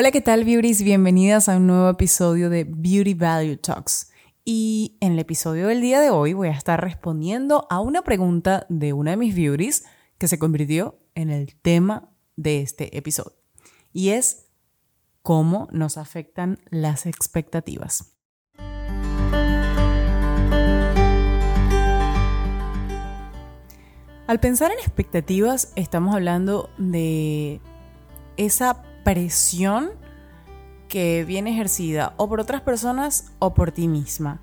Hola, ¿qué tal, beauties? Bienvenidas a un nuevo episodio de Beauty Value Talks. Y en el episodio del día de hoy voy a estar respondiendo a una pregunta de una de mis beauties que se convirtió en el tema de este episodio. Y es cómo nos afectan las expectativas. Al pensar en expectativas, estamos hablando de esa presión que viene ejercida o por otras personas o por ti misma.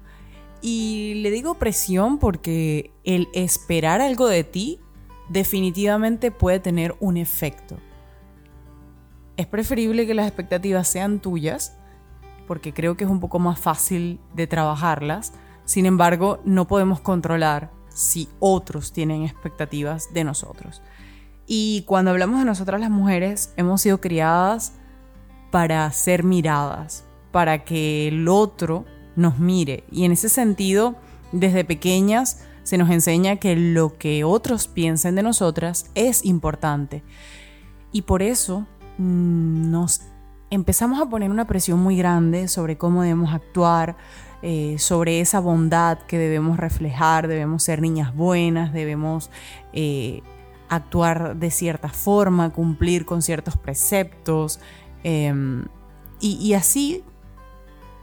Y le digo presión porque el esperar algo de ti definitivamente puede tener un efecto. Es preferible que las expectativas sean tuyas, porque creo que es un poco más fácil de trabajarlas. Sin embargo, no podemos controlar si otros tienen expectativas de nosotros. Y cuando hablamos de nosotras las mujeres, hemos sido criadas para ser miradas, para que el otro nos mire. Y en ese sentido, desde pequeñas se nos enseña que lo que otros piensen de nosotras es importante. Y por eso mm, nos empezamos a poner una presión muy grande sobre cómo debemos actuar, eh, sobre esa bondad que debemos reflejar, debemos ser niñas buenas, debemos eh, actuar de cierta forma, cumplir con ciertos preceptos. Em, y, así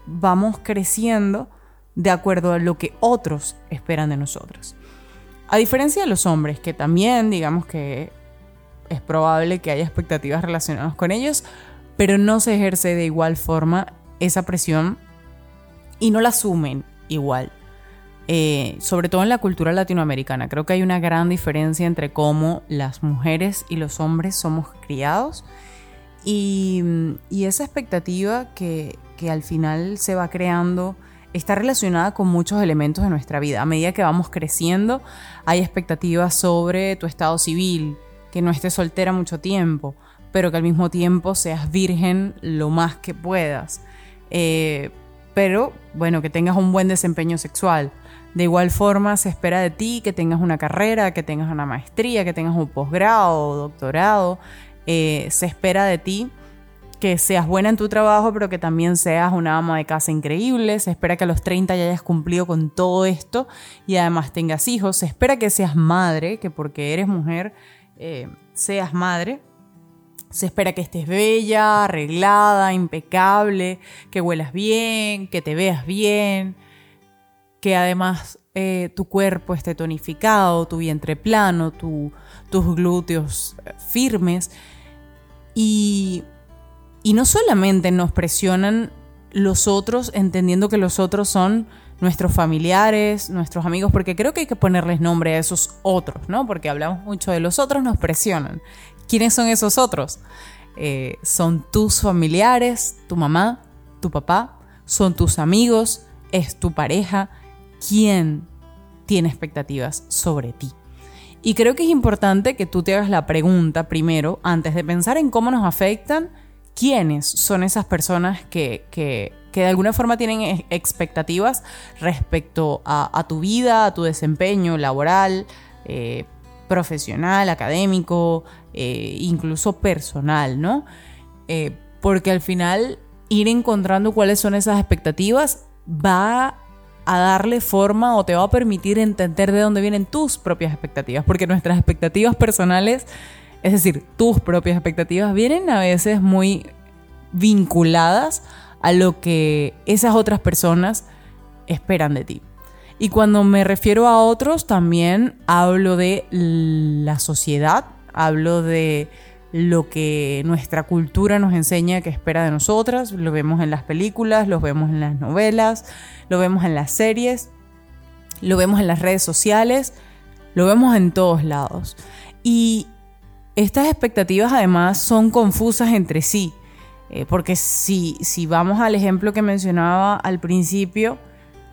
vamos creciendo de acuerdo a lo que otros esperan de nosotros. A diferencia de los hombres, que también digamos que es probable que haya expectativas relacionadas con ellos, pero no se ejerce de igual forma esa presión y no la asumen igual. Eh, sobre todo en la cultura latinoamericana. Creo que hay una gran diferencia entre cómo las mujeres y los hombres somos criados y, esa expectativa que, al final se va creando está relacionada con muchos elementos de nuestra vida. A medida que vamos creciendo, hay expectativas sobre tu estado civil, que no estés soltera mucho tiempo, pero que al mismo tiempo seas virgen lo más que puedas. Eh, pero bueno, que tengas un buen desempeño sexual de igual forma, se espera de ti que tengas una carrera, que tengas una maestría, que tengas un posgrado doctorado. Eh, se espera de ti que seas buena en tu trabajo, pero que también seas una ama de casa increíble. Se espera que a los 30 ya hayas cumplido con todo esto y además tengas hijos. Se espera que seas madre, que porque eres mujer eh, seas madre. Se espera que estés bella, arreglada, impecable, que huelas bien, que te veas bien, que además eh, tu cuerpo esté tonificado, tu vientre plano, tus glúteos eh, firmes. Y, y no solamente nos presionan los otros, entendiendo que los otros son nuestros familiares, nuestros amigos, porque creo que hay que ponerles nombre a esos otros, ¿no? Porque hablamos mucho de los otros, nos presionan. ¿Quiénes son esos otros? Eh, son tus familiares, tu mamá, tu papá, son tus amigos, es tu pareja, quién tiene expectativas sobre ti. Y creo que es importante que tú te hagas la pregunta primero, antes de pensar en cómo nos afectan, quiénes son esas personas que, que, de alguna forma tienen expectativas respecto a, tu vida, a tu desempeño laboral, eh, profesional, académico, eh, incluso personal, ¿no? Eh, porque al final ir encontrando cuáles son esas expectativas va a darle forma o te va a permitir entender de dónde vienen tus propias expectativas, porque nuestras expectativas personales, es decir, tus propias expectativas, vienen a veces muy vinculadas a lo que esas otras personas esperan de ti. Y cuando me refiero a otros, también hablo de la sociedad, hablo de lo que nuestra cultura nos enseña que espera de nosotras, lo vemos en las películas, lo vemos en las novelas, lo vemos en las series, lo vemos en las redes sociales, lo vemos en todos lados. Y estas expectativas además son confusas entre sí, eh, porque si, si vamos al ejemplo que mencionaba al principio,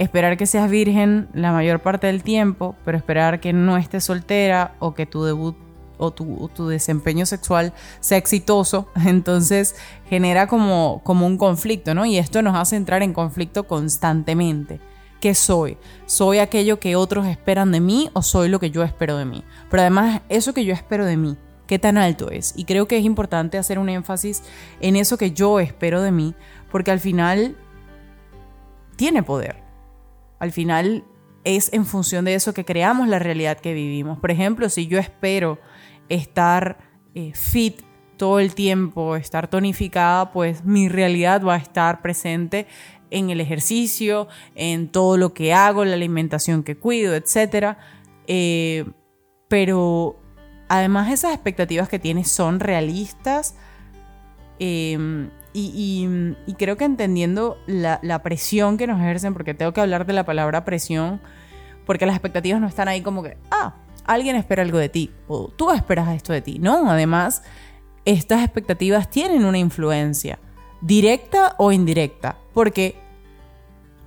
esperar que seas virgen la mayor parte del tiempo, pero esperar que no estés soltera o que tu debut o tu, desempeño sexual sea exitoso, entonces genera como, como un conflicto, ¿no? Y esto nos hace entrar en conflicto constantemente. ¿Qué soy? ¿Soy aquello que otros esperan de mí o soy lo que yo espero de mí? Pero además, eso que yo espero de mí, qué tan alto es. Y creo que es importante hacer un énfasis en eso que yo espero de mí, porque al final tiene poder. Al final es en función de eso que creamos la realidad que vivimos. Por ejemplo, si yo espero estar eh, fit todo el tiempo, estar tonificada, pues mi realidad va a estar presente en el ejercicio, en todo lo que hago, la alimentación que cuido, etc. Eh, pero además esas expectativas que tienes son realistas em, y, creo que entendiendo la, la, presión que nos ejercen, porque tengo que hablar de la palabra presión, porque las expectativas no están ahí como que, ah, alguien espera algo de ti o tú esperas esto de ti. No, además, estas expectativas tienen una influencia, directa o indirecta, porque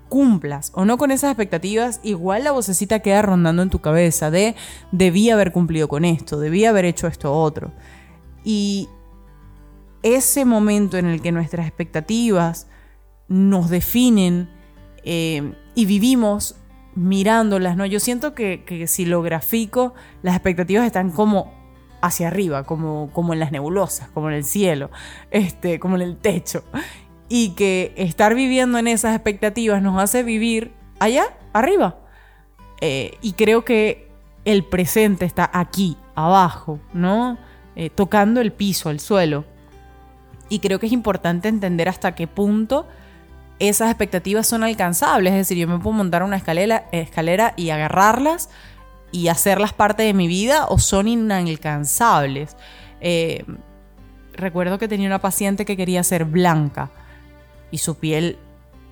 cumplas o no con esas expectativas, igual la vocecita queda rondando en tu cabeza de debí haber cumplido con esto, debí haber hecho esto otro. Y ese momento en el que nuestras expectativas nos definen eh, y vivimos mirándolas, ¿no? Yo siento que, si lo grafico, las expectativas están como hacia arriba, como, como en las nebulosas, como en el cielo, este, como en el techo y que estar viviendo en esas expectativas nos hace vivir allá, arriba. Eh, y creo que el presente está aquí, abajo, ¿no? Eh, tocando el piso, el suelo. Y creo que es importante entender hasta qué punto esas expectativas son alcanzables. Es decir, yo me puedo montar una escalera, escalera y agarrarlas y hacerlas parte de mi vida o son inalcanzables. Eh, recuerdo que tenía una paciente que quería ser blanca y su piel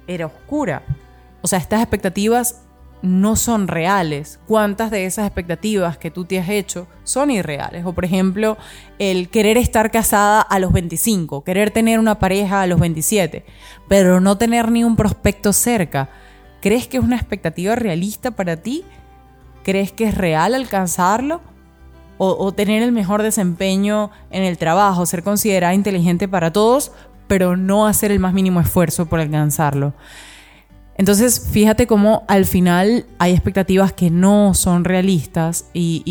era oscura. O sea, estas expectativas no son reales. ¿Cuántas de esas expectativas que tú te has hecho son irreales? O por ejemplo, el querer estar casada a los 25, querer tener una pareja a los 27, pero no tener ni un prospecto cerca. ¿Crees que es una expectativa realista para ti? ¿Crees que es real alcanzarlo? O, o tener el mejor desempeño en el trabajo, ser considerada inteligente para todos, pero no hacer el más mínimo esfuerzo por alcanzarlo. Entonces, fíjate cómo al final hay expectativas que no son realistas y,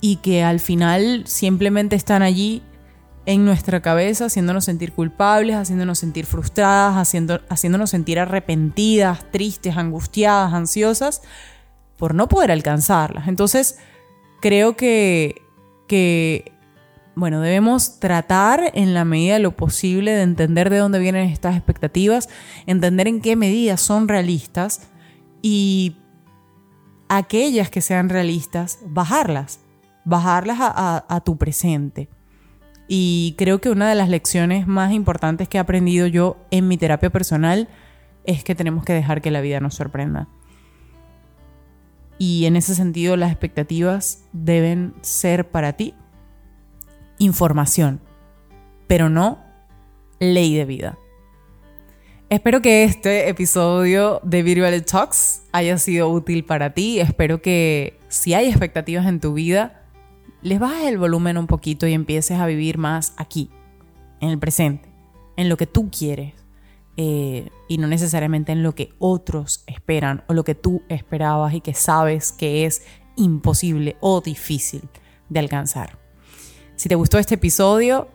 y, que al final simplemente están allí en nuestra cabeza, haciéndonos sentir culpables, haciéndonos sentir frustradas, haciendo, haciéndonos sentir arrepentidas, tristes, angustiadas, ansiosas, por no poder alcanzarlas. Entonces, creo que, que bueno, debemos tratar en la medida de lo posible de entender de dónde vienen estas expectativas, entender en qué medida son realistas y aquellas que sean realistas, bajarlas, bajarlas a, tu presente. Y creo que una de las lecciones más importantes que he aprendido yo en mi terapia personal es que tenemos que dejar que la vida nos sorprenda. Y en ese sentido las expectativas deben ser para ti información, pero no ley de vida. Espero que este episodio de Virtual Talks haya sido útil para ti. Espero que si hay expectativas en tu vida, les bajes el volumen un poquito y empieces a vivir más aquí, en el presente, en lo que tú quieres eh, y no necesariamente en lo que otros esperan o lo que tú esperabas y que sabes que es imposible o difícil de alcanzar. Si te gustó este episodio,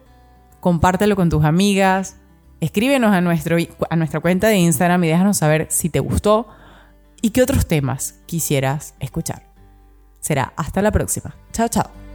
compártelo con tus amigas, escríbenos a, nuestro, a nuestra cuenta de Instagram y déjanos saber si te gustó y qué otros temas quisieras escuchar. Será hasta la próxima. Chao, chao.